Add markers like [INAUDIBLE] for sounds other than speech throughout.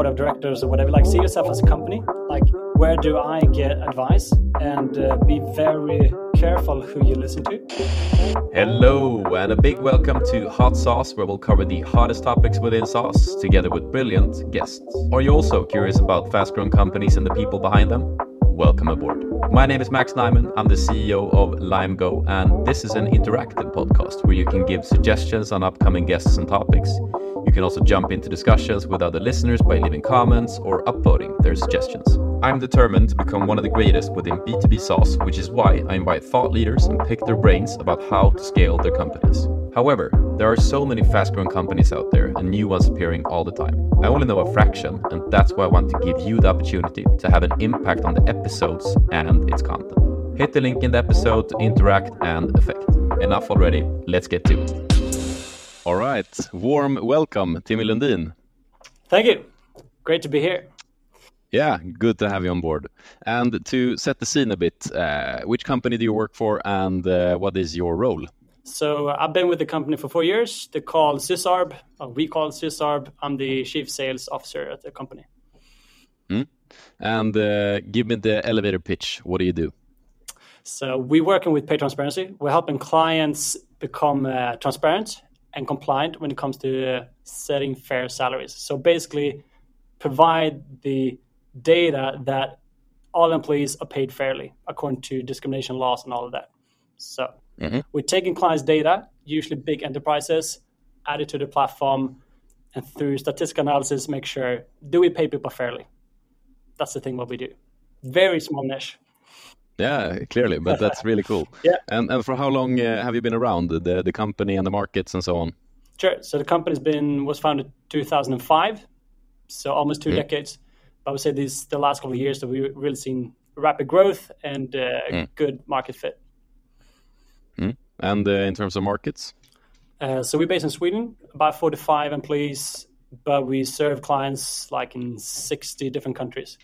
board of directors or whatever, like see yourself as a company. Like, where do I get advice? And uh, be very careful who you listen to. Hello, and a big welcome to Hot SaaS, where we'll cover the hottest topics within SaaS together with brilliant guests. Are you also curious about fast growing companies and the people behind them? Welcome aboard. My name is Max Nyman. I'm the CEO of Lime Go, and this is an interactive podcast where you can give suggestions on upcoming guests and topics. You can also jump into discussions with other listeners by leaving comments or upvoting their suggestions. I'm determined to become one of the greatest within B2B SaaS, which is why I invite thought leaders and pick their brains about how to scale their companies. However, there are so many fast growing companies out there and new ones appearing all the time. I only know a fraction, and that's why I want to give you the opportunity to have an impact on the episodes and its content. Hit the link in the episode to interact and affect. Enough already, let's get to it. All right, warm welcome, Timmy Lundin. Thank you. Great to be here. Yeah, good to have you on board. And to set the scene a bit, uh, which company do you work for and uh, what is your role? So uh, I've been with the company for four years. They call Sysarb. we call Sysarb. I'm the chief sales officer at the company. Mm. And uh, give me the elevator pitch. What do you do? So we're working with pay transparency. We're helping clients become uh, transparent and compliant when it comes to uh, setting fair salaries. So basically, provide the data that all employees are paid fairly according to discrimination laws and all of that. So mm-hmm. we're taking clients' data, usually big enterprises, add it to the platform, and through statistical analysis, make sure do we pay people fairly? That's the thing what we do. Very small niche. Yeah, clearly, but that's [LAUGHS] really cool. yeah. And, and for how long uh, have you been around the the company and the markets and so on? Sure. So the company's been was founded 2005, so almost 2 mm. decades. But I would say these the last couple of years that we've really seen rapid growth and uh, mm. good market fit. Mm. And uh, in terms of markets, uh, so we're based in Sweden, about 45 employees, but we serve clients like in 60 different countries.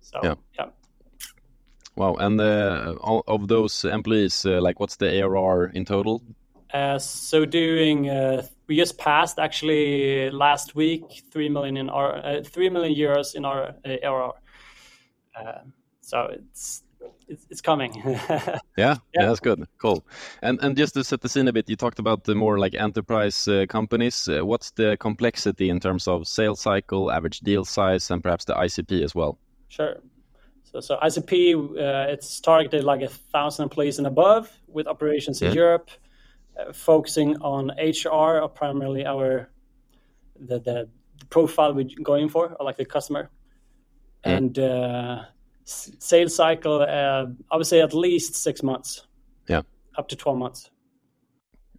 So yeah. yeah. Wow. And uh, of those employees, uh, like what's the ARR in total? Uh, so doing, uh, we just passed actually last week three million in our uh, three million euros in our uh, ARR. so it's it's, coming. [LAUGHS] yeah, yeah, yeah, that's good. Cool. And and just to set the scene a bit, you talked about the more like enterprise uh, companies. Uh, what's the complexity in terms of sales cycle, average deal size, and perhaps the ICP as well? Sure. So, so ICP, uh, it's targeted like a thousand employees and above with operations in. Europe, uh, focusing on HR or primarily our the, the, the profile we're going for, or like the customer, yeah. and uh, sales cycle. Uh, I would say at least six months. Yeah, up to twelve months.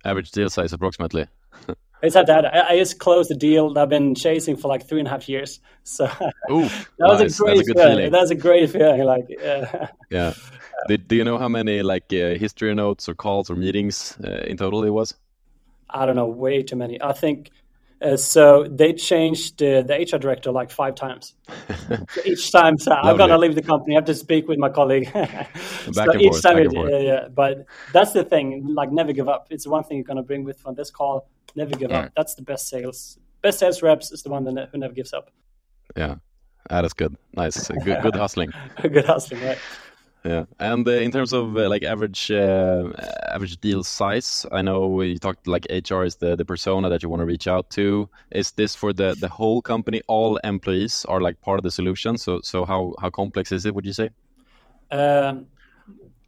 Average deal size approximately. [LAUGHS] It's had that. I, I, just closed a deal that I've been chasing for like three and a half years. [LAUGHS] So Ooh, [LAUGHS] that was nice. a great a feeling. feeling. That's a great feeling. Like uh, yeah. Do, do, you know how many like uh, history notes or calls or meetings uh, in total it was? I don't know. Way too many. I think. Uh, so they changed the HR director like five times. [LAUGHS] so each time, so I'm gonna leave the company. I have to speak with my colleague. [LAUGHS] so each forth, time, it, yeah, yeah. But that's the thing. Like, never give up. It's the one thing you're gonna bring with from this call Never give up. That's the best sales. Best sales reps is the one that who never gives up. Yeah, ah, that's good. Nice, good, good [LAUGHS] hustling. good hustling, right? Yeah, and uh, in terms of uh, like average uh, average deal size, I know you talked like HR is the, the persona that you want to reach out to. Is this for the the whole company? All employees are like part of the solution. So so how how complex is it? Would you say? Um,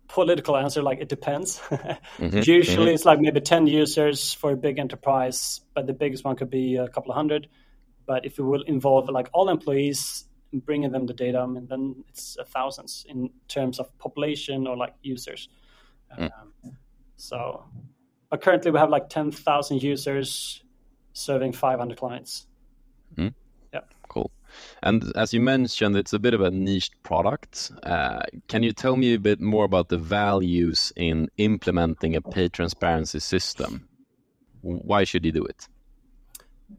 political answer like it depends mm-hmm. [LAUGHS] usually mm-hmm. it's like maybe 10 users for a big enterprise but the biggest one could be a couple of hundred but if it will involve like all employees bringing them the data I mean, then it's thousands in terms of population or like users mm. um, so but currently we have like 10,000 users serving 500 clients mm. yeah cool and as you mentioned, it's a bit of a niche product. Uh, can you tell me a bit more about the values in implementing a pay transparency system? Why should you do it?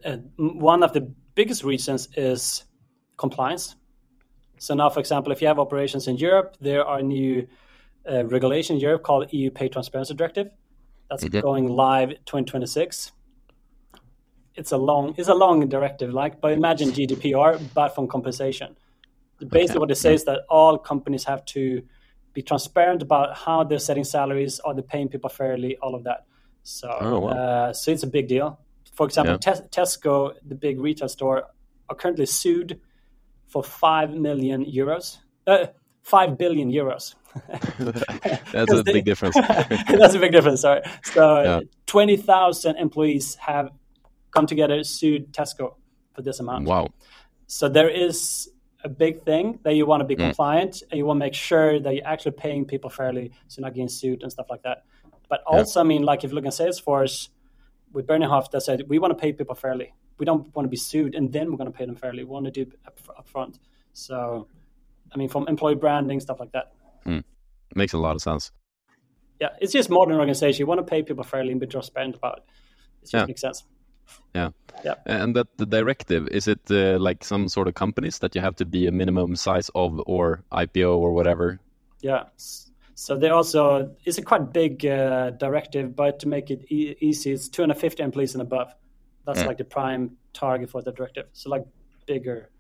Uh, one of the biggest reasons is compliance. So now, for example, if you have operations in Europe, there are new uh, regulation in Europe called EU Pay Transparency Directive. That's mm -hmm. going live 2026 it's a long it's a long directive like but imagine gdpr but from compensation basically okay. what it says that all companies have to be transparent about how they're setting salaries are they paying people fairly all of that so oh, wow. uh, so it's a big deal for example yeah. tesco the big retail store are currently sued for 5 million euros uh, 5 billion euros [LAUGHS] that's a [LAUGHS] big difference [LAUGHS] that's a big difference sorry so yeah. 20000 employees have come together, sued Tesco for this amount. Wow. So there is a big thing that you want to be mm. compliant and you want to make sure that you're actually paying people fairly so you're not getting sued and stuff like that. But also, yeah. I mean, like if you look at Salesforce with Benioff, that said, we want to pay people fairly. We don't want to be sued and then we're going to pay them fairly. We want to do it up, up front. So, I mean, from employee branding, stuff like that. Mm. Makes a lot of sense. Yeah, it's just modern organization. You want to pay people fairly and be transparent about it. It just yeah. makes sense. Yeah. Yeah. And that the directive is it uh, like some sort of companies that you have to be a minimum size of or IPO or whatever? Yeah. So they also it's a quite big uh, directive, but to make it e- easy, it's 250 employees and above. That's yeah. like the prime target for the directive. So like bigger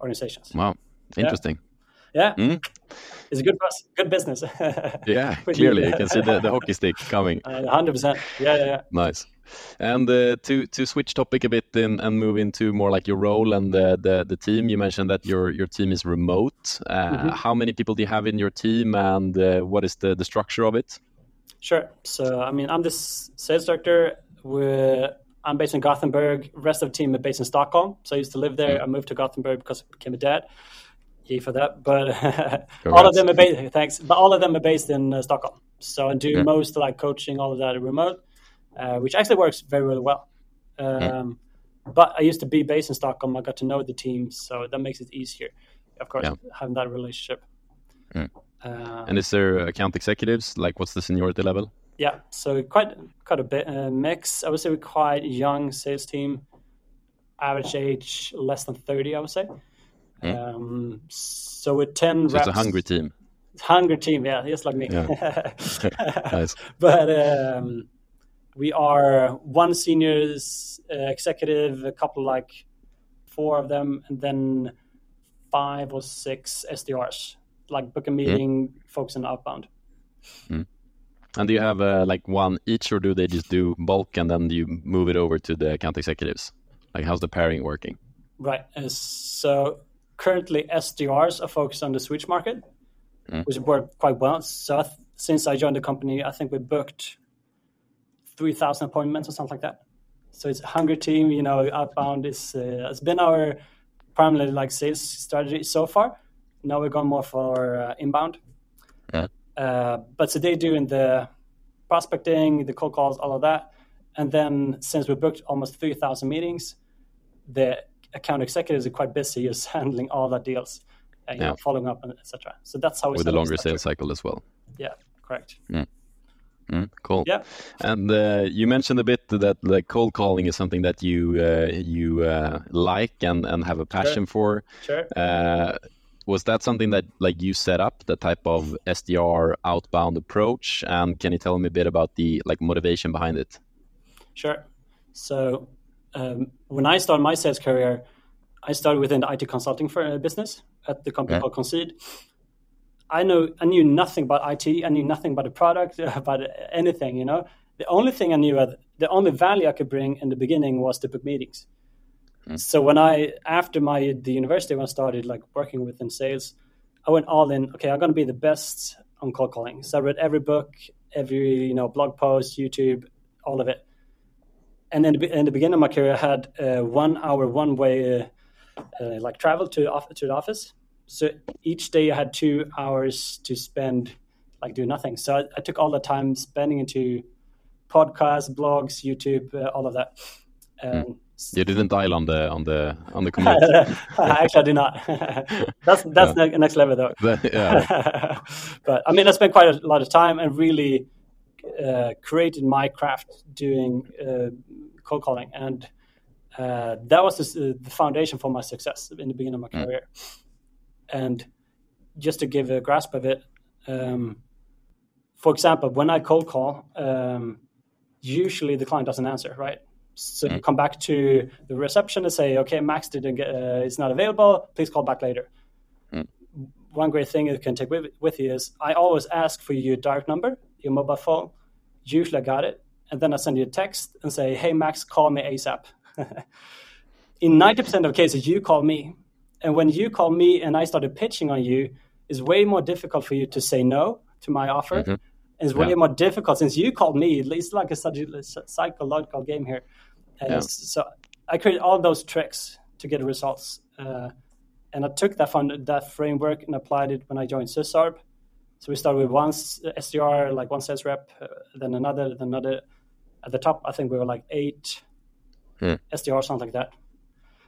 organizations. Wow, interesting. Yeah, yeah. Mm. it's a good good business. [LAUGHS] yeah, [LAUGHS] clearly you [LAUGHS] can see the, the hockey stick coming. Hundred uh, percent. Yeah, yeah, yeah. Nice. And uh, to to switch topic a bit in, and move into more like your role and the, the, the team, you mentioned that your your team is remote. Uh, mm-hmm. How many people do you have in your team, and uh, what is the, the structure of it? Sure. So I mean, I'm the sales director. We're, I'm based in Gothenburg. Rest of the team are based in Stockholm. So I used to live there. Mm. I moved to Gothenburg because I became a dad. Yay for that! But [LAUGHS] all of them are based. Thanks. But all of them are based in uh, Stockholm. So I do yeah. most like coaching, all of that remote uh, which actually works very, really well. Um, mm. But I used to be based in Stockholm. I got to know the team, so that makes it easier. Of course, yeah. having that relationship. Mm. Uh, and is there account executives? Like, what's the seniority level? Yeah, so quite quite a bit uh, mix. I would say we're quite young sales team. Average age less than thirty, I would say. Mm. Um, so with ten, so reps, it's a hungry team. Hungry team, yeah, just like me. Yeah. [LAUGHS] [LAUGHS] nice. But um, we are one senior uh, executive, a couple like four of them, and then five or six SDRs, like book a hmm. meeting, mm. focus on outbound. Mm. And do you have uh, like one each, or do they just do bulk and then you move it over to the account executives? Like, how's the pairing working? Right. So currently, SDRs are focused on the Swedish market, mm. which worked quite well. So since I joined the company, I think we booked 3,000 appointments or something like that. So it's a hungry team, you know, outbound is, uh, has been our primarily like sales strategy so far. Now we're going more for uh, inbound. Yeah. Uh, but so they're doing the prospecting, the cold calls, all of that. And then since we booked almost 3,000 meetings, the account executives are quite busy just [LAUGHS] handling all the deals, and, yeah. know, following up, etc. So that's how with the longer sales cycle as well. Yeah, correct. Mm. Mm, cool. Yeah. And uh, you mentioned a bit that like cold calling is something that you uh, you uh, like and, and have a passion sure. for. Sure. Was that something that like you set up the type of SDR outbound approach? And can you tell me a bit about the like motivation behind it? Sure. So um, when I started my sales career, I started within the IT consulting for, uh, business at the company yeah. called Concede. I know I knew nothing about IT. I knew nothing about the product, [LAUGHS] about anything. You know, the only thing I knew, the only value I could bring in the beginning was to book meetings. Mm. So when I, after my the university, when I started like working within sales, I went all in. Okay, I'm going to be the best on cold calling. So I read every book, every you know blog post, YouTube, all of it. And then in the beginning of my career, I had uh, one hour, one way, uh, uh, like travel to to the office so each day I had two hours to spend like doing nothing. So I, I took all the time spending into podcasts, blogs, YouTube, uh, all of that. Um, mm. You didn't dial on the on the on the commute. [LAUGHS] Actually, I did not. [LAUGHS] that's that's yeah. the next level, though. yeah. [LAUGHS] but I mean, I spent quite a lot of time and really uh, created my craft doing uh, cold calling, and uh, that was the, the, foundation for my success in the beginning of my mm. career. And just to give a grasp of it, um, for example, when I cold call, um, usually the client doesn't answer, right? So you come back to the reception and say, okay, Max didn't get, uh, is not available. Please call back later. One great thing you can take with, with you is I always ask for your dark number, your mobile phone. Usually I got it. And then I send you a text and say, hey, Max, call me ASAP. [LAUGHS] In 90% of cases, you call me. And when you call me and I started pitching on you, it's way more difficult for you to say no to my offer. Mhm. It's way Yeah. more difficult since you called me. It's like a psychological game here. And Yeah. So I created all those tricks to get results. Uh, and I took that fund, that framework and applied it when I joined Sysarb. So we started with one SDR, like one sales rep, uh, then another, then another. At the top, I think we were like eight Hmm. SDR, something like that.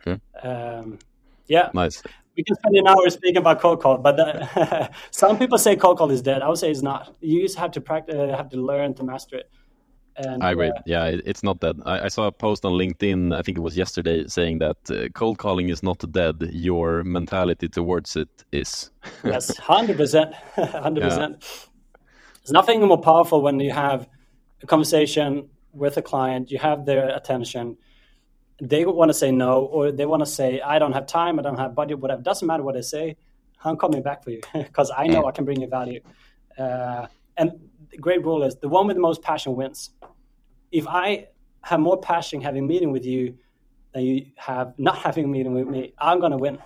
Hmm. Um, yeah, Nice. we can spend an hour speaking about cold call, but the, [LAUGHS] some people say cold call is dead. I would say it's not. You just have to practice, uh, have to learn to master it. And I agree. uh, Yeah, it's not dead. I, I saw a post on LinkedIn, I think it was yesterday, saying that uh, cold calling is not dead. Your mentality towards it is. [LAUGHS] yes, hundred percent, [LAUGHS] hundred percent. There's nothing more powerful when you have a conversation with a client, you have their attention. They want to say no, or they want to say, "I don't have time, I don't have budget, whatever." Doesn't matter what they say. I'm coming back for you [LAUGHS] because I know I can bring you value. Uh, and great rule is the one with the most passion wins. If I have more passion having a meeting with you than you have not having a meeting with me, I'm gonna win.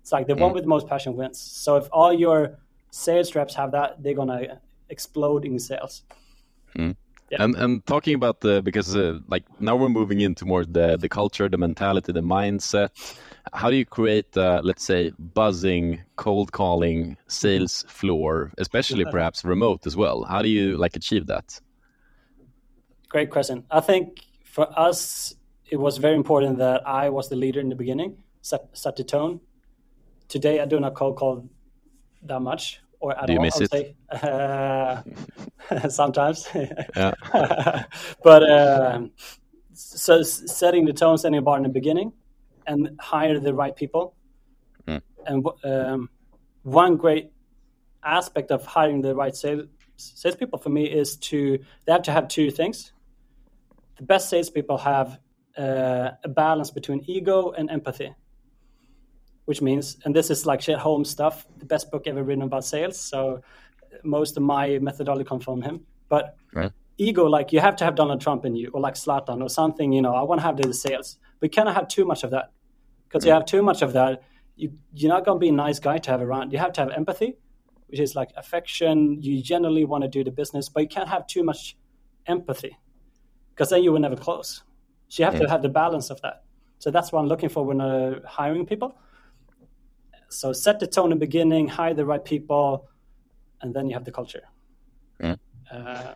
It's like the one with the most passion wins. So if all your sales reps have that, they're gonna explode in sales. Yeah. And and talking about the because uh, like now we're moving into more the the culture, the mentality, the mindset. How do you create, uh, let's say, buzzing, cold calling sales floor, especially [LAUGHS] perhaps remote as well? How do you like achieve that? Great question. I think for us, it was very important that I was the leader in the beginning, set, set the tone. Today, I do not cold call that much or at Do you all. miss it? Say. Uh, [LAUGHS] sometimes. Yeah. [LAUGHS] but um, so setting the tone, setting a bar in the beginning, and hire the right people. Mm. And um, one great aspect of hiring the right sales salespeople for me is to they have to have two things. The best salespeople have uh, a balance between ego and empathy, which means, and this is like Chet Holmes stuff, the best book ever written about sales. So most of my methodology comes from him. But Right. ego, like you have to have Donald Trump in you, or like Zlatan, or something. You know, I want to have the sales. We cannot have too much of that, because you have too much of that, you you're not going to be a nice guy to have around. You have to have empathy, which is like affection. You generally want to do the business, but you can't have too much empathy, because then you will never close. So you have to have the balance of that. So that's what I'm looking for when uh, hiring people. So set the tone in the beginning, hire the right people, and then you have the culture. Mm. Uh,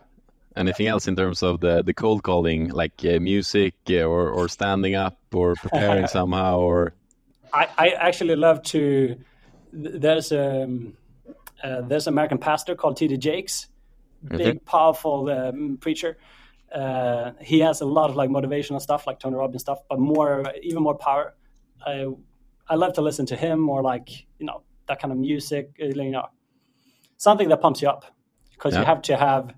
Anything else in terms of the the cold calling, like uh, music uh, or or standing up or preparing [LAUGHS] somehow or I, I actually love to. There's a uh, there's an American pastor called T.D. Jakes, big powerful um, preacher. Uh, he has a lot of like motivational stuff, like Tony Robbins stuff, but more even more power. I I love to listen to him or like you know that kind of music, uh, you know, something that pumps you up because you have to have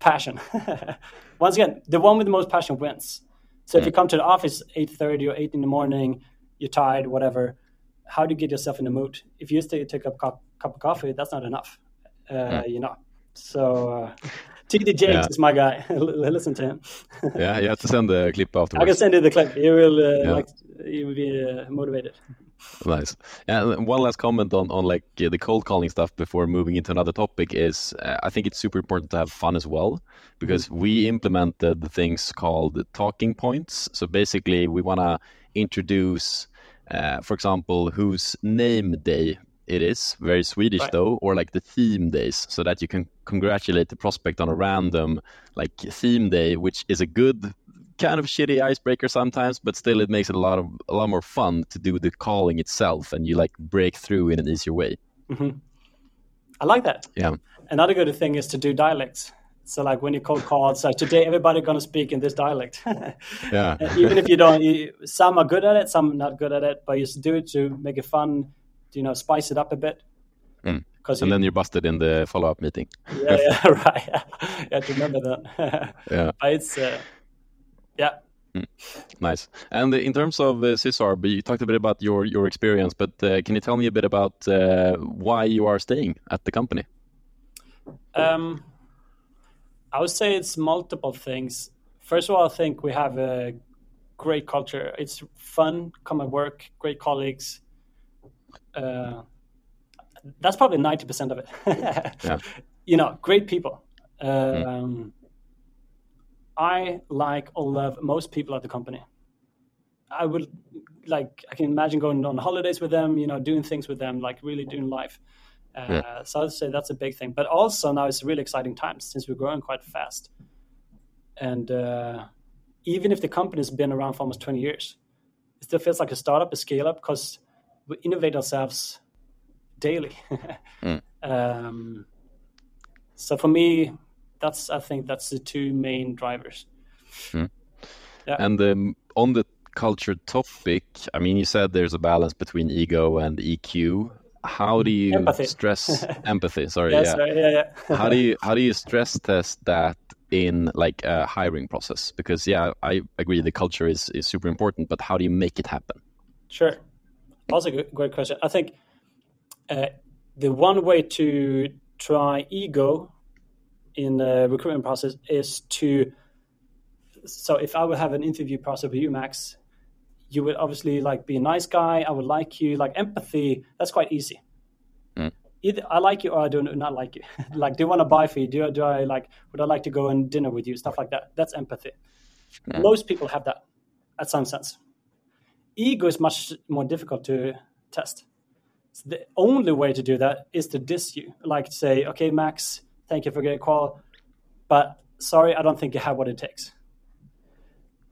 passion. [LAUGHS] Once again, the one with the most passion wins. So if you come to the office eight thirty or eight in the morning, you're tired, whatever. How do you get yourself in the mood? If you just take, a cup, cup of coffee, that's not enough, uh, you know. So uh, TD [LAUGHS] Jakes Yeah. is my guy. [LAUGHS] Listen to him. yeah, you have to send the clip afterwards. I can send you the clip. You will uh, Yeah. like you will be uh, motivated. Nice. And one last comment on on like the cold calling stuff before moving into another topic is uh, I think it's super important to have fun as well because we implemented the things called talking points. So basically, we want to introduce, uh, for example, whose name day it is, very Swedish Right. though, or like the theme days, so that you can congratulate the prospect on a random like theme day, which is a good kind of shitty icebreaker sometimes, but still it makes it a lot of a lot more fun to do the calling itself, and you like break through in an easier way. I like that. Yeah, Another good thing is to do dialects. So like when you call, it's like today everybody gonna speak in this dialect. [LAUGHS] yeah, Even if you don't, you, some are good at it, some not good at it, but you just do it to make it fun, you know, spice it up a bit. Mm. And then you're busted in the follow-up meeting. yeah, yeah, [LAUGHS] right. you have to remember that. Yeah, [LAUGHS] but it's uh, yeah, Mm. Nice. And in terms of uh, you talked a bit about your your experience, but uh, can you tell me a bit about uh, why you are staying at the company? Um, I would say it's multiple things. First of all, I think we have a great culture. It's fun, come and work, great colleagues. Uh, that's probably ninety percent of it. [LAUGHS] yeah. You know, great people. Um, mm. I like or love most people at the company. I would like I can imagine going on holidays with them, you know, doing things with them, like really doing life. Uh, yeah. So I'd say that's a big thing. But also now it's really exciting times since we're growing quite fast. And uh, even if the company's been around for almost 20 years, it still feels like a startup, a scale up, because we innovate ourselves daily. [LAUGHS] mm. um, so for me, that's I think that's the two main drivers. Mm. Yeah. And um, on the culture topic, I mean, you said there's a balance between ego and EQ. How do you empathy. stress [LAUGHS] empathy? Sorry, yeah. yeah, yeah. how do [LAUGHS] you how do you stress test that in like a hiring process? Because yeah, I agree the culture is is super important, but how do you make it happen? Sure, also a great question. I think uh, the one way to try ego in the recruitment process is to so if I would have an interview process with you, Max, you would obviously like be a nice guy. I would like you. Like empathy, that's quite easy. Mm. Either I like you or I do not like you. [LAUGHS] like, do you want to buy for you? Do, do I like? Would I like to go and dinner with you? Stuff like that. That's empathy. Mm. Most people have that, at some sense. Ego is much more difficult to test. So the only way to do that is to diss you. Like say, okay, Max, Thank you for getting a call. But sorry, I don't think you have what it takes.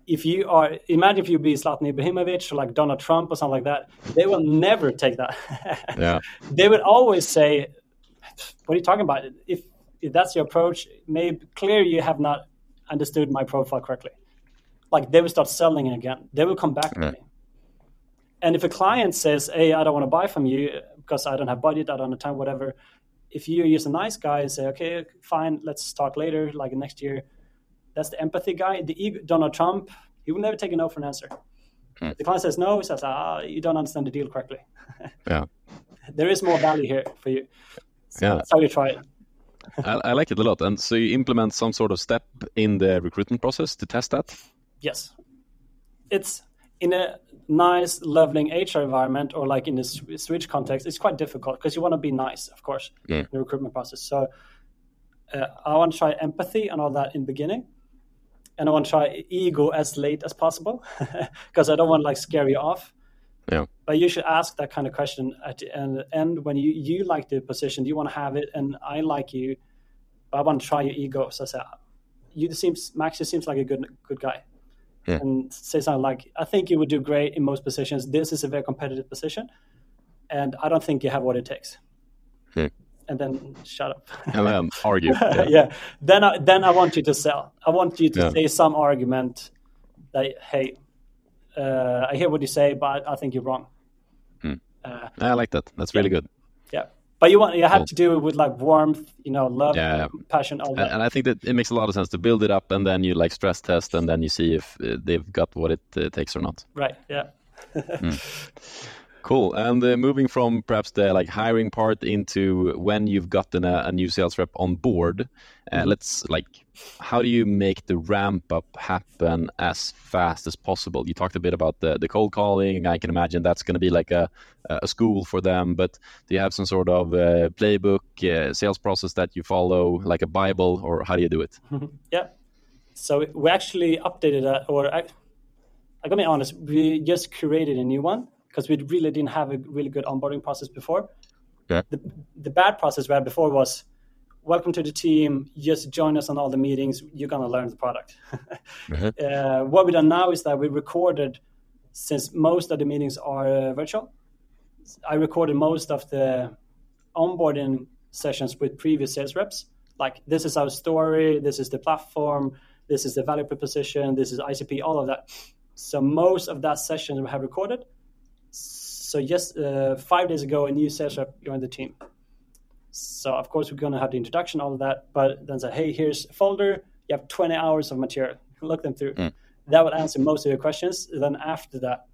If you are, imagine if you be Zlatan Ibrahimovic or like Donald Trump or something like that, they will never take that. [LAUGHS] yeah. They would always say, "What are you talking about? If, if that's your approach, maybe clear you have not understood my profile correctly." Like they will start selling it again. They will come back yeah. to me. And if a client says, "Hey, I don't want to buy from you because I don't have budget, I don't have time, whatever," if you use a nice guy and say, okay, fine, let's talk later, like next year, that's the empathy guy. The ego, Donald Trump, he will never take a no for an answer. Hmm. The client says no, he says, ah, you don't understand the deal correctly. [LAUGHS] yeah. There is more value here for you. So yeah. That's how you try it. I, I, like it a lot. And so you implement some sort of step in the recruitment process to test that? Yes. It's in a nice, leveling HR environment or like in the switch context, it's quite difficult because you want to be nice, of course, yeah. in the recruitment process. So uh, I want to try empathy and all that in the beginning. And I want to try ego as late as possible [LAUGHS] because I don't want to like scare you off. Yeah. But you should ask that kind of question at the end, end when you, you like the position, do you want to have it? And I like you, but I want to try your ego. So I say, you seems Max, you seems like a good good guy yeah. and say something like, I think you would do great in most positions. This is a very competitive position. And I don't think you have what it takes. Hmm. And then shut up. and then [LAUGHS] argue. Yeah. [LAUGHS] yeah. Then I, then I want you to sell. I want you to yeah. say some argument that, hey, uh, I hear what you say, but I think you're wrong. Hmm. Uh, I like that. That's really good. Yeah but you want you have cool. to do it with like warmth you know love yeah. passion all that. And, and, i think that it makes a lot of sense to build it up and then you like stress test and then you see if uh, they've got what it uh, takes or not right yeah [LAUGHS] mm. Cool. And uh, moving from perhaps the like hiring part into when you've gotten a, a new sales rep on board, uh, mm-hmm. let's like, how do you make the ramp up happen as fast as possible? You talked a bit about the, the cold calling. I can imagine that's going to be like a, a school for them. But do you have some sort of uh, playbook, uh, sales process that you follow, like a Bible, or how do you do it? [LAUGHS] yeah. So we actually updated that, or I, I gotta be honest, we just created a new one because we really didn't have a really good onboarding process before. The, the bad process we had before was welcome to the team. Just join us on all the meetings. You're gonna learn the product. mm-hmm. [LAUGHS] uh, what we've done now is that we recorded, since most of the meetings are uh, virtual. I recorded most of the onboarding sessions with previous sales reps. Like this is our story. This is the platform. This is the value proposition. This is ICP. All of that. So most of that session we have recorded so just uh, five days ago, a new sales rep joined the team. So of course we're going to have the introduction, all of that, but then say, hey, here's a folder. You have 20 hours of material. Look them through. Mm. that would answer most of your questions. Then after that,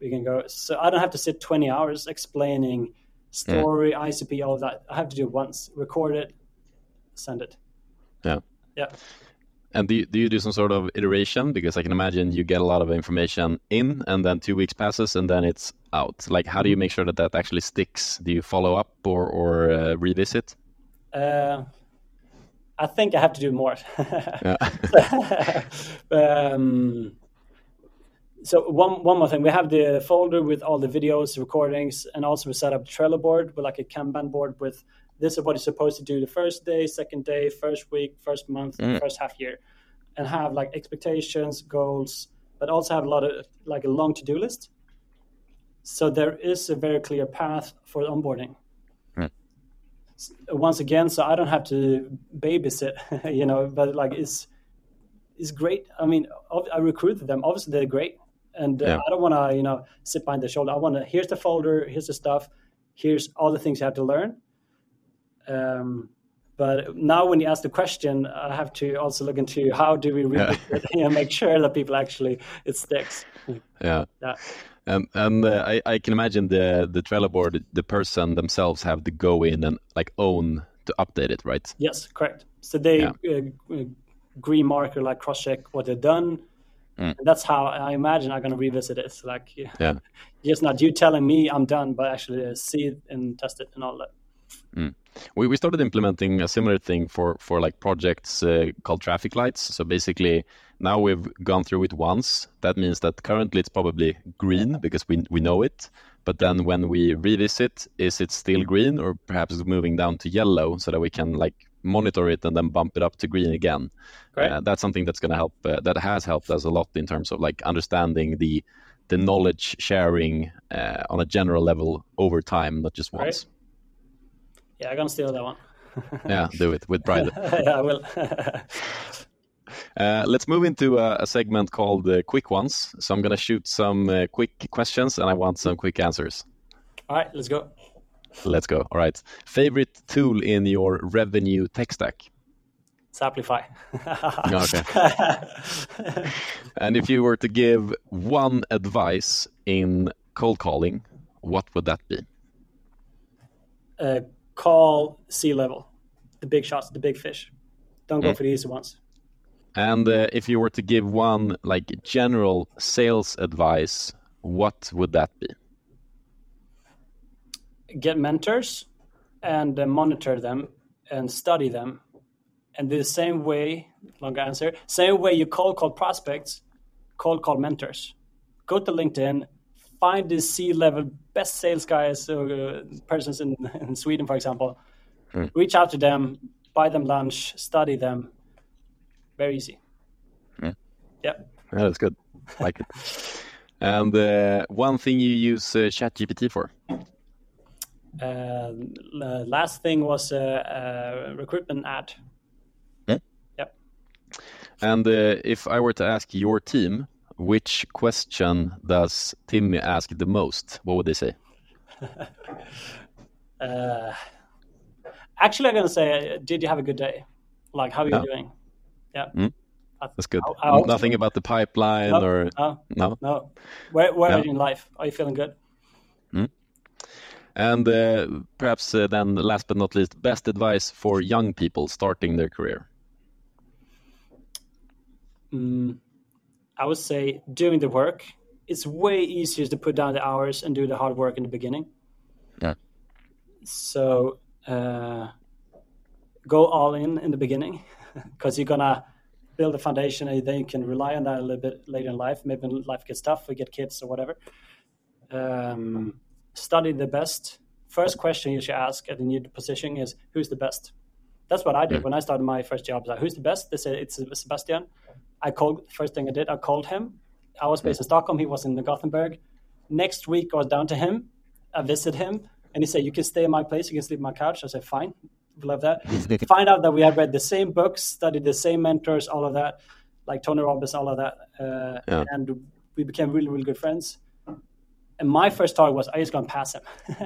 we can go. So I don't have to sit 20 hours explaining story, yeah. ICP, all of that. I have to do it once, record it, send it. Yeah. Yeah. And do you, do you do some sort of iteration? Because I can imagine you get a lot of information in, and then two weeks passes, and then it's out. Like, how do you make sure that that actually sticks? Do you follow up or or uh, revisit? Uh, I think I have to do more. [LAUGHS] um, so one one more thing, we have the folder with all the videos, recordings, and also we set up Trello board with like a Kanban board with this is what you're supposed to do the first day, second day, first week, first month, mm. first half year, and have like expectations, goals, but also have a lot of like a long to do list. So there is a very clear path for onboarding. Mm. Once again, so I don't have to babysit, [LAUGHS] you know, but like it's it's great. I mean, I recruited them. Obviously, they're great, and uh, yeah. I don't want to, you know, sit behind the shoulder. I want to. Here's the folder. Here's the stuff. Here's all the things you have to learn um, but now, when you ask the question, I have to also look into how do we really yeah. [LAUGHS] you know, make sure that people actually it sticks. Yeah. Yeah. Um, and uh, I, I can imagine the the Trello board, the person themselves have to go in and like own to update it, right? Yes, correct. So they yeah. uh, uh green mark or like cross check what they've done. Mm. that's how I imagine I'm going to revisit it. It's like, [LAUGHS] yeah, just not you telling me I'm done, but actually see it and test it and all that. Mm. We, we started implementing a similar thing for for like projects uh, called traffic lights. So basically, now we've gone through it once. That means that currently it's probably green because we we know it. But then when we revisit, is it still green or perhaps it's moving down to yellow so that we can like monitor it and then bump it up to green again. Uh, that's something that's going to help. Uh, that has helped us a lot in terms of like understanding the the knowledge sharing uh, on a general level over time, not just once. Right. Yeah, I'm gonna steal that one. [LAUGHS] yeah, do it with pride. [LAUGHS] yeah, I will. [LAUGHS] Uh, let's move into a, a segment called uh, Quick Ones. So I'm going to shoot some uh, quick questions and I want some quick answers. All right, let's go. Let's go. All right. Favorite tool in your revenue tech stack? Zappify. okay. and if you were to give one advice in cold calling, what would that be? Call C-level, the big shots, the big fish. Don't go mm. for the easy ones. And uh, if you were to give one like general sales advice, what would that be? Get mentors and uh, monitor them and study them. And the same way, long answer, same way you cold call prospects, cold call mentors. Go to LinkedIn, find the C-level best sales guys or uh, persons in, in Sweden, for example. Mm. Reach out to them, buy them lunch, study them. Very easy. Yeah. Yeah, that's good. Like it. And uh, one thing you use uh, ChatGPT for? Uh, last thing was a, a recruitment ad. Yeah. Yep. And uh, if I were to ask your team, which question does Timmy ask the most? What would they say? [LAUGHS] uh, actually, I'm going to say, did you have a good day? Like, how are you yeah. doing? Yeah. Mm. That's good. I, I Nothing about the pipeline no, or no, no, no. Where, where yeah. are you in life? Are you feeling good? Mm. And uh, perhaps uh, then, last but not least, best advice for young people starting their career. Mm, I would say doing the work. It's way easier to put down the hours and do the hard work in the beginning. Yeah. So uh, go all in in the beginning [LAUGHS] because you're gonna build a foundation and then you can rely on that a little bit later in life. Maybe when life gets tough, we get kids or whatever. Um, study the best. First question you should ask at a new position is who's the best. That's what I did mm. when I started my first job. Like, who's the best? They said it's Sebastian. I called first thing I did. I called him. I was based in Stockholm. He was in the Gothenburg. Next week, I was down to him. I visited him, and he said, "You can stay in my place. You can sleep on my couch." I said, "Fine, love that." Find out that we had read the same books, studied the same mentors, all of that, like Tony Robbins, all of that, uh, yeah. and we became really, really good friends. And my first target was I just gonna pass him. [LAUGHS]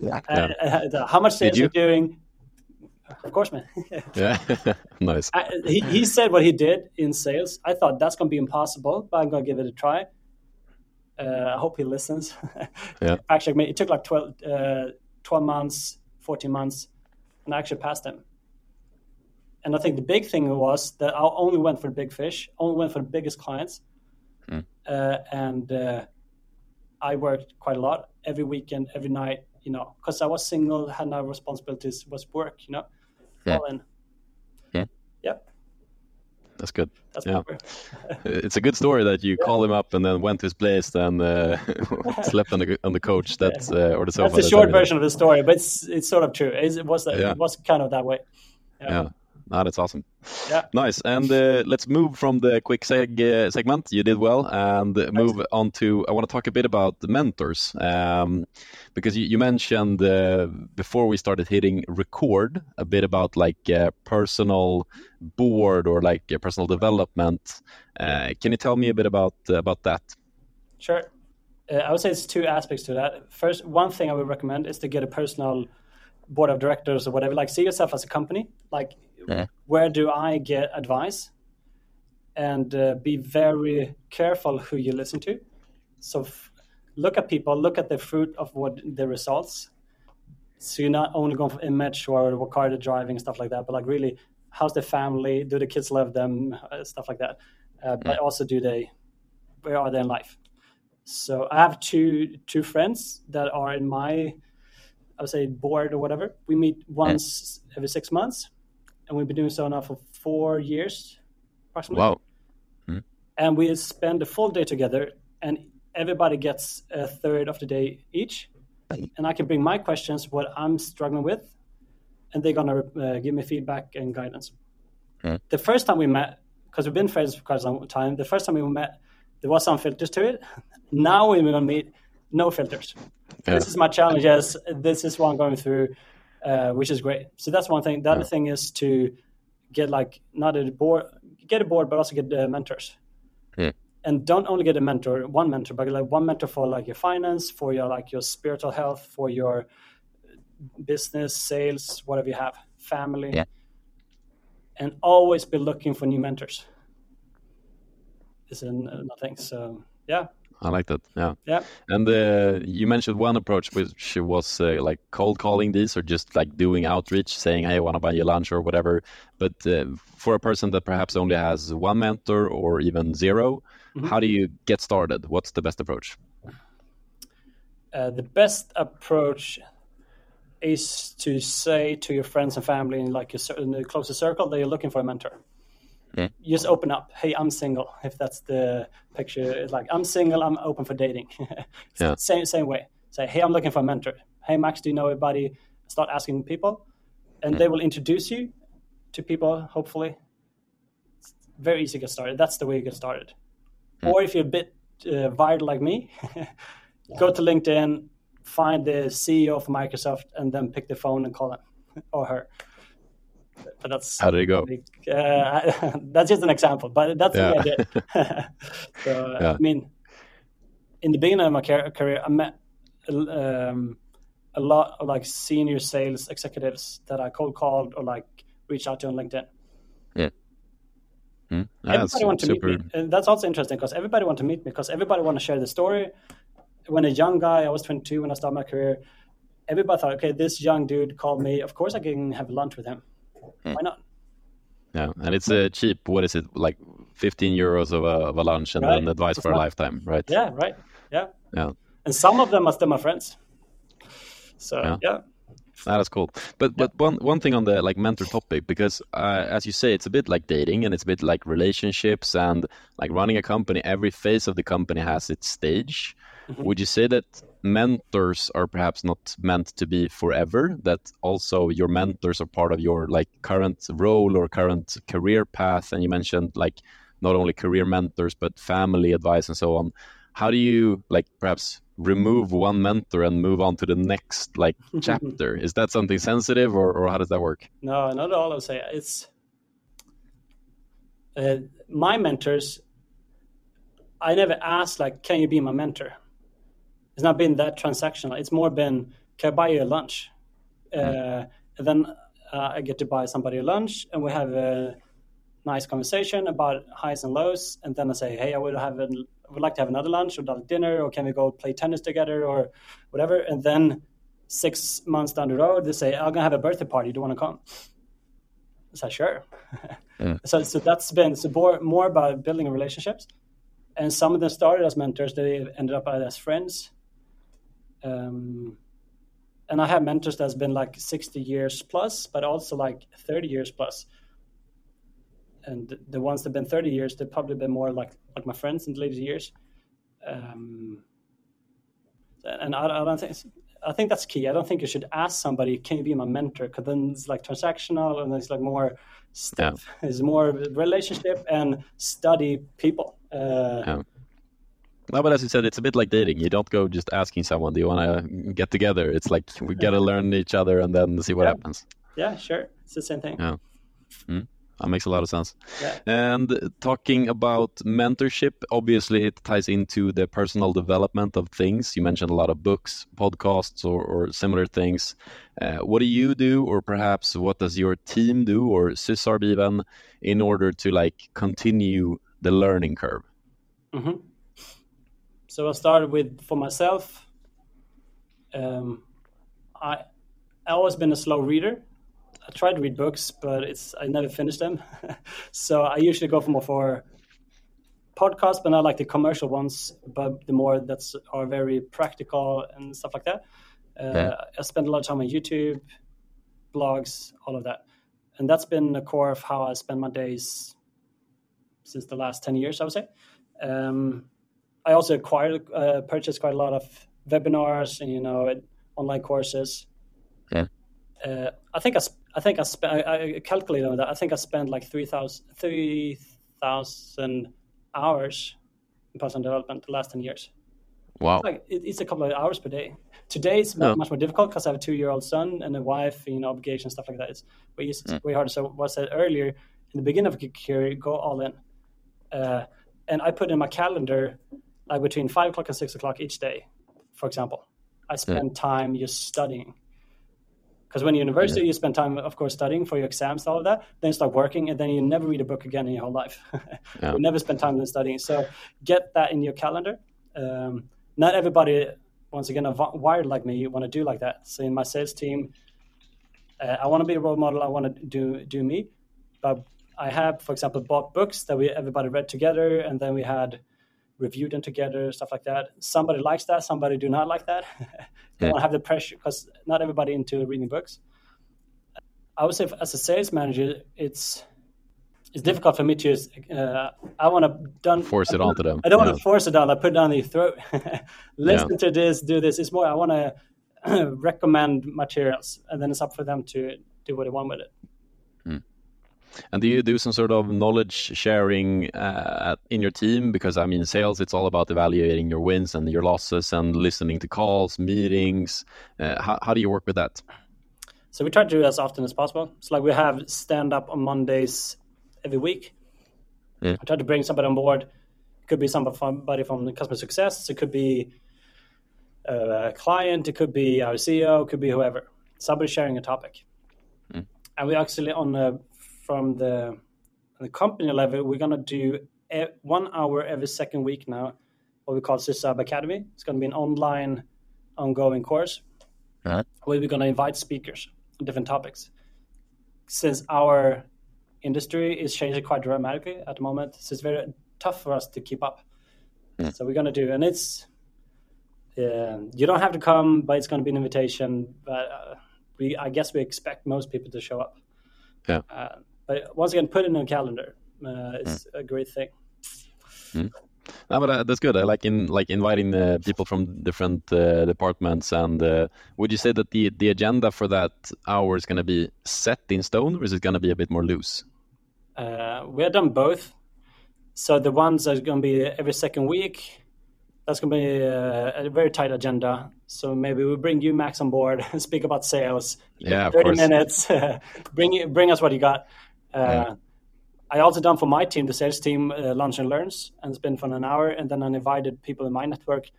yeah. Uh, uh, how much sales are you doing? Of course, man. [LAUGHS] yeah, [LAUGHS] nice. I, he, he said what he did in sales. I thought that's going to be impossible, but I'm going to give it a try. Uh, I hope he listens. [LAUGHS] Yeah. actually, it took like 12, uh, 12 months, 14 months, and I actually passed him. And I think the big thing was that I only went for the big fish, only went for the biggest clients. Mm. Uh, and uh, I worked quite a lot every weekend, every night, you know, because I was single, had no responsibilities, was work, you know, Yeah. all in. Yeah. Yep. That's good. That's Yeah. proper. [LAUGHS] It's a good story that you call him up and then went to his place and uh, [LAUGHS] slept on the on the coach. That's uh, or the sofa. That's the short version of the story, but it's it's sort of true. It's, it was Yeah. it was kind of that way. Yeah. No, that's awesome. Yeah. Nice. And uh, let's move from the quick seg uh, segment. You did well, and move on to. I want to talk a bit about the mentors, um, because you, you mentioned uh, before we started hitting record a bit about like uh, personal board or like uh, personal development. Uh, can you tell me a bit about about that? Sure. Uh, I would say it's two aspects to that. First, one thing I would recommend is to get a personal board of directors or whatever. Like, see yourself as a company. Like, Yeah. where do I get advice? And uh, be very careful who you listen to. So, f- look at people, look at the fruit of what the results. So you're not only going for image or what car they're driving and stuff like that, but like really, how's the family? Do the kids love them? Uh, stuff like that. Uh, but also, do they? Where are they in life? So I have two two friends that are in my, I would say, board or whatever. We meet once every six months, and we've been doing so now for four years, approximately. Wow. And we spend a full day together, and everybody gets a third of the day each. And I can bring my questions, what I'm struggling with, and they're gonna uh, give me feedback and guidance. Mm. The first time we met, because we've been friends for quite some time, the first time we met, there was some filters to it. [LAUGHS] Now we're gonna meet no filters. Yeah. This is my challenge. Yes, this is what I'm going through, uh, which is great. So that's one thing. The other Yeah. thing is to get like not a board, get a board, but also get uh, mentors. And don't only get a mentor, one mentor, but like one mentor for like your finance, for your like your spiritual health, for your business, sales, whatever you have, family. Yeah. And always be looking for new mentors. Is another thing. So yeah, I like that. Yeah. yeah. And uh, you mentioned one approach, which was uh, like cold calling these, or just like doing outreach, saying, "Hey, I want to buy you lunch" or whatever. But uh, for a person that perhaps only has one mentor or even 0 how do you get started? What's the best approach? Uh, the best approach is to say to your friends and family in like a certain a closer circle that you're looking for a mentor. You just open up. Hey, I'm single. If that's the picture, it's like I'm single. I'm open for dating. [LAUGHS] Yeah. Same same way. Say, hey, I'm looking for a mentor. Hey, Max, do you know anybody? Start asking people, and they will introduce you to people. Hopefully, it's very easy to get started. That's the way you get started. Or if you're a bit uh, wired like me, [LAUGHS] go to LinkedIn, find the CEO of Microsoft, and then pick the phone and call him [LAUGHS] or her. But that's How did it go? uh, [LAUGHS] that's just an example, but that's Yeah. what I did. so, uh, Yeah. I mean, in the beginning of my career, I met um, a lot of like senior sales executives that I cold called or like reached out to on LinkedIn. Yeah, that's everybody want to super. meet me, and that's also interesting because everybody want to meet me because everybody want to share the story. When a young guy, I was 22 when I started my career. Everybody thought, okay, this young dude called me. Of course, I can have lunch with him. Hmm. Why not? Yeah, and it's uh, cheap. What is it? Like 15 euros of a, of a lunch and Right. then advice for a lifetime, right? Yeah, right. Yeah, Yeah. and some of them are still my friends. So Yeah. yeah, Ah, that's cool. But but one one thing on the like mentor topic because uh, as you say, it's a bit like dating and it's a bit like relationships and like running a company. Every phase of the company has its stage. Would you say that mentors are perhaps not meant to be forever? That also your mentors are part of your like current role or current career path? And you mentioned like not only career mentors but family advice and so on. How do you like perhaps remove one mentor and move on to the next like [LAUGHS] chapter? Is that something sensitive or, or how does that work? no, not at all. I would say it's uh, my mentors. I never asked like, "Can you be my mentor?" It's not been that transactional. It's more been, "Can I buy you a lunch?" Uh, and then uh, I get to buy somebody a lunch, and we have a nice conversation about highs and lows, and then I say, hey, I would have an, I would like to have another lunch or another dinner, or can we go play tennis together or whatever, and then six months down the road, they say, I'm gonna have a birthday party. Do you want to come? I said, sure. Yeah. [LAUGHS] so, so that's been so more, more about building relationships, and some of them started as mentors. They ended up as friends. Um, and I have mentors that's been like 60 years plus, but also like 30 years plus. And the ones that've been 30 years, they've probably been more like like my friends in the later years. Um, and I, I, don't think I think that's key. I don't think you should ask somebody, "Can you be my mentor?" Because then it's like transactional, and it's like more stuff. Yeah. It's more relationship and study people. Uh, yeah. No, but as you said, it's a bit like dating. You don't go just asking someone, "Do you want to get together?" It's like we [LAUGHS] got to learn each other and then see what yeah. happens. Yeah, sure. It's the same thing. Yeah. Mm. That makes a lot of sense. Yeah. And talking about mentorship, obviously it ties into the personal development of things. You mentioned a lot of books, podcasts, or, or similar things. Uh, what do you do, or perhaps what does your team do, or Sysarb even, in order to like continue the learning curve? Mm -hmm. So I started with for myself. Um, I I always been a slow reader. I tried to read books, but it's I never finished them. [LAUGHS] so I usually go for more for podcasts, but not like the commercial ones, but the more that's are very practical and stuff like that. Uh, yeah. I spend a lot of time on YouTube, blogs, all of that, and that's been the core of how I spend my days since the last ten years. I would say. Um, I also acquired, uh, purchased quite a lot of webinars and you know online courses. Yeah. Uh, I think I, I think I spent. I, I calculated on that. I think I spent like 3,000 3, hours in personal development the last ten years. Wow. It's, like, it, it's a couple of hours per day. Today it's oh. much more difficult because I have a two-year-old son and a wife, you know, obligations, stuff like that. It's way, mm. way harder. So what I said earlier, in the beginning of a career, go all in. Uh, and I put in my calendar like between five o'clock and six o'clock each day, for example. I spend yeah. time just studying. Because when you're in university, yeah. you spend time, of course, studying for your exams, all of that. Then you start working, and then you never read a book again in your whole life. [LAUGHS] yeah. You never spend time in studying. So get that in your calendar. Um, not everybody, once again, are wired like me. You want to do like that. So in my sales team, uh, I want to be a role model. I want to do do me, but I have, for example, bought books that we everybody read together, and then we had review them together, stuff like that. Somebody likes that, somebody do not like that. [LAUGHS] they yeah. don't have the pressure because not everybody into reading books. I would say as a sales manager, it's it's difficult for me to. Uh, I want to done force it onto them. I don't yeah. want to force it down. I put it down their throat. [LAUGHS] Listen yeah. to this, do this. It's more. I want [CLEARS THROAT] to recommend materials, and then it's up for them to do what they want with it. And do you do some sort of knowledge sharing uh, in your team? Because I mean, sales, it's all about evaluating your wins and your losses and listening to calls, meetings. Uh, how, how do you work with that? So we try to do it as often as possible. It's like we have stand up on Mondays every week. Yeah. I try to bring somebody on board. It could be somebody from the customer success. It could be a client. It could be our CEO. It could be whoever. Somebody sharing a topic. Mm. And we actually on a from the the company level, we're gonna do a, one hour every second week now, what we call Sysarb Academy. It's gonna be an online, ongoing course right. where we're gonna invite speakers on different topics. Since our industry is changing quite dramatically at the moment, so it's very tough for us to keep up. Mm. So we're gonna do, and it's uh, you don't have to come, but it's gonna be an invitation. But uh, we, I guess, we expect most people to show up. Yeah. Uh, but once again, put it in a calendar. Uh, it's mm. a great thing. Mm. No, but uh, that's good. I like in like inviting uh, people from different uh, departments. And uh, would you say that the the agenda for that hour is going to be set in stone, or is it going to be a bit more loose? Uh, we have done both. So the ones that are going to be every second week, that's going to be a, uh, a, very tight agenda. So maybe we bring you Max on board and [LAUGHS] speak about sales. Yeah, thirty minutes. [LAUGHS] bring bring us what you got. Uh, I also done for my team, the sales team, uh, lunch and learns, and it's been for an hour. And then I invited people in my network.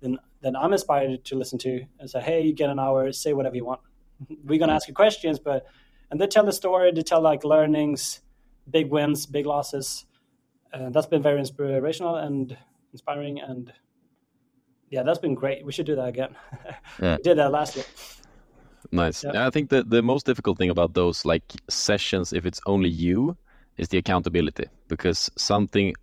Then then I'm inspired to listen to and say, hey, you get an hour, say whatever you want. [LAUGHS] We're gonna ask you questions, but and and they tell the story. They tell like learnings, big wins, big losses. Uh, that's been very inspirational and inspiring, and yeah, that's been great. We should do that again. [LAUGHS] Yeah. we did that last year. Nice. Yeah. I think that the most difficult thing about those like sessions, if it's only you, is the accountability because something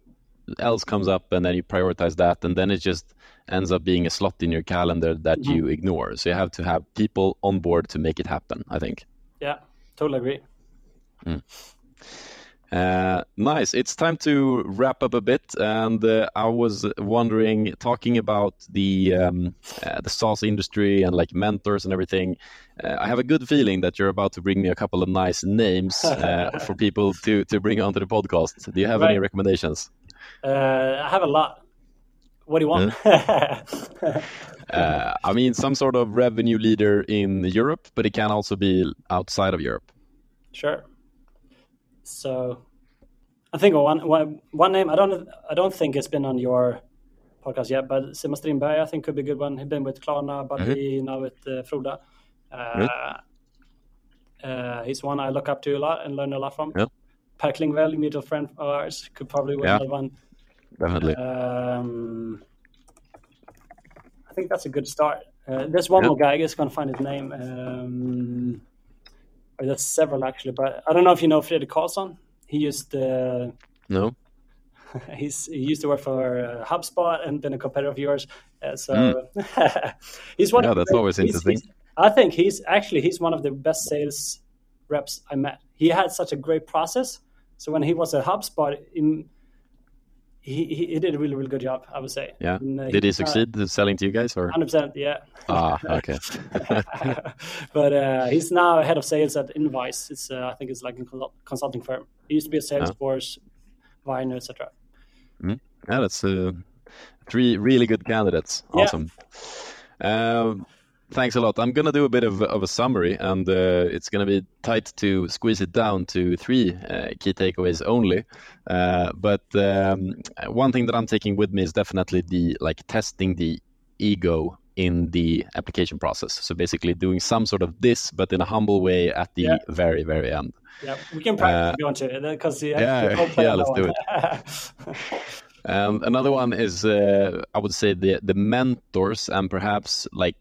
else comes up and then you prioritize that and then it just ends up being a slot in your calendar that Mm-hmm. you ignore. So you have to have people on board to make it happen, I think. Yeah, totally agree. Uh, nice. It's time to wrap up a bit, and uh, I was wondering, talking about the um, uh, the SaaS industry and like mentors and everything. Uh, I have a good feeling that you're about to bring me a couple of nice names uh, [LAUGHS] for people to to bring onto the podcast. Do you have any recommendations? Uh, I have a lot. What do you want? [LAUGHS] Uh, I mean, some sort of revenue leader in Europe, but it can also be outside of Europe. Sure. So, I think one, one, one name I don't I don't think it's been on your podcast yet, but Simon Strindberg I think could be a good one. He's been with Klarna, but he now with uh, Froda. Uh, uh, he's one I look up to a lot and learn a lot from. Yeah. Per Klingvel, mutual friend of ours, could probably be Yeah. another one. Definitely. Um, I think that's a good start. Uh, there's one Yeah. more guy. I guess can't find his name. Um, or there's several actually, but I don't know if you know Fredrik Karlsson. He used uh, no. [LAUGHS] he's he used to work for uh, HubSpot and been a competitor of yours. Uh, so [LAUGHS] he's one. Yeah, of the- that's always he's- interesting. he's- I think he's actually he's one of the best sales reps I met. He had such a great process. So when he was at HubSpot, in, he, he he did a really really good job. I would say. Yeah. And, uh, Did he uh, succeed in selling to you guys or? Hundred percent, yeah. Ah, [LAUGHS] okay. [LAUGHS] but uh, he's now head of sales at Invice. It's uh, I think it's like a consulting firm. He used to be at Salesforce, Vine, etc. Yeah, that's uh, three really good candidates. Yeah. Awesome. Um, thanks a lot. I'm gonna do a bit of, of a summary, and uh, it's gonna be tight to squeeze it down to three uh, key takeaways only. Uh, but um, one thing that I'm taking with me is definitely the like testing the ego in the application process. So basically, doing some sort of this, but in a humble way at the Yeah. very very end. Yeah, we can practice Uh, if you want to because yeah, [LAUGHS] yeah, let's do it. [LAUGHS] Um, another one is, uh, I would say, the the mentors and perhaps like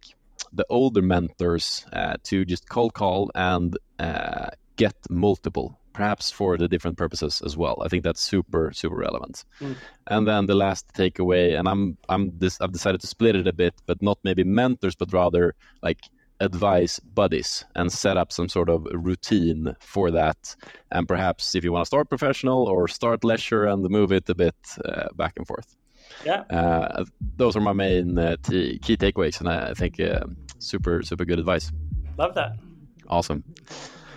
the older mentors uh, to just cold call and uh, get multiple, perhaps for the different purposes as well. I think that's super super relevant. Mm. And then the last takeaway, and I'm I'm this I've decided to split it a bit, but not maybe mentors, but rather like advise buddies and set up some sort of routine for that. And perhaps if you want to start professional or start leisure and move it a bit uh, back and forth. Yeah, Uh, those are my main uh, t- key takeaways, and I, I think uh, super super good advice. love that. Awesome.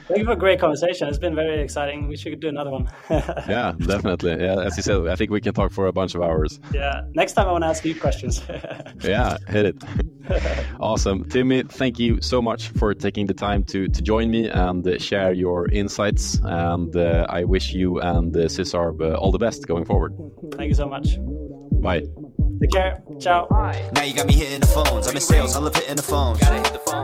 Thank you for a great conversation. It's been very exciting. We should do another one. [LAUGHS] Yeah, definitely. Yeah, as you said, I think we can talk for a bunch of hours. yeah. Next time I want to ask you questions. [LAUGHS] Yeah, hit it. [LAUGHS] awesome. Timmy, thank you so much for taking the time to, to join me and uh, share your insights. And uh, I wish you and uh, Sysarb uh, all the best going forward. Thank you so much. Bye. Take care. Ciao. Now you got me hitting the phones. I'm in sales, I love hitting the phones.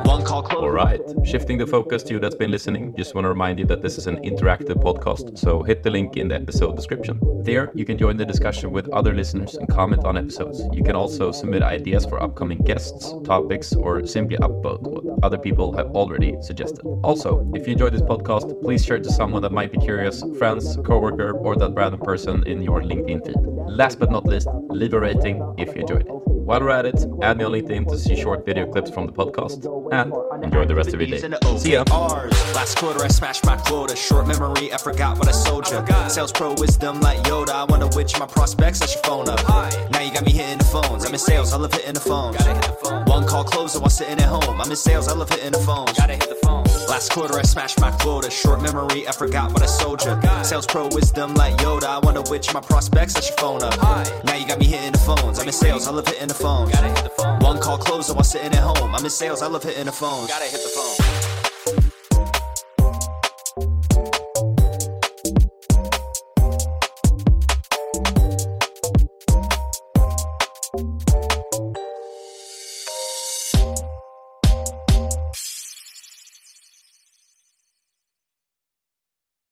One call close. All right. Shifting the focus to you that's been listening, just want to remind you that this is an interactive podcast, so hit the link in the episode description. There, you can join the discussion with other listeners and comment on episodes. You can also submit ideas for upcoming guests, topics, or simply upvote what other people have already suggested. Also, if you enjoyed this podcast, please share it to someone that might be curious, friends, coworker, or that random person in your LinkedIn feed. Last but not least, leave a rating if you enjoyed it. While we're at it, add me on LinkedIn to see short video clips from the podcast, and enjoy the rest of your day. See ya. Last quarter, I smashed my quota. Short memory, I forgot what I sold ya. Sales pro wisdom like Yoda. I wonder which my prospects I should phone up. Now you got me hitting the phones. I'm in sales, I love hitting the phones. One call closer while sitting at home. I'm in sales, I love hitting the phones. Gotta hit the phone. Last quarter, I smashed my quota. Short memory, I forgot what I sold ya. Sales pro wisdom like Yoda. I wonder which my prospects I should phone up. Now you got me hitting the phones. I'm in sales, I love hitting the phones. One call closer while sitting at home. I'm in sales, I love hitting the phones. Gotta hit the phone.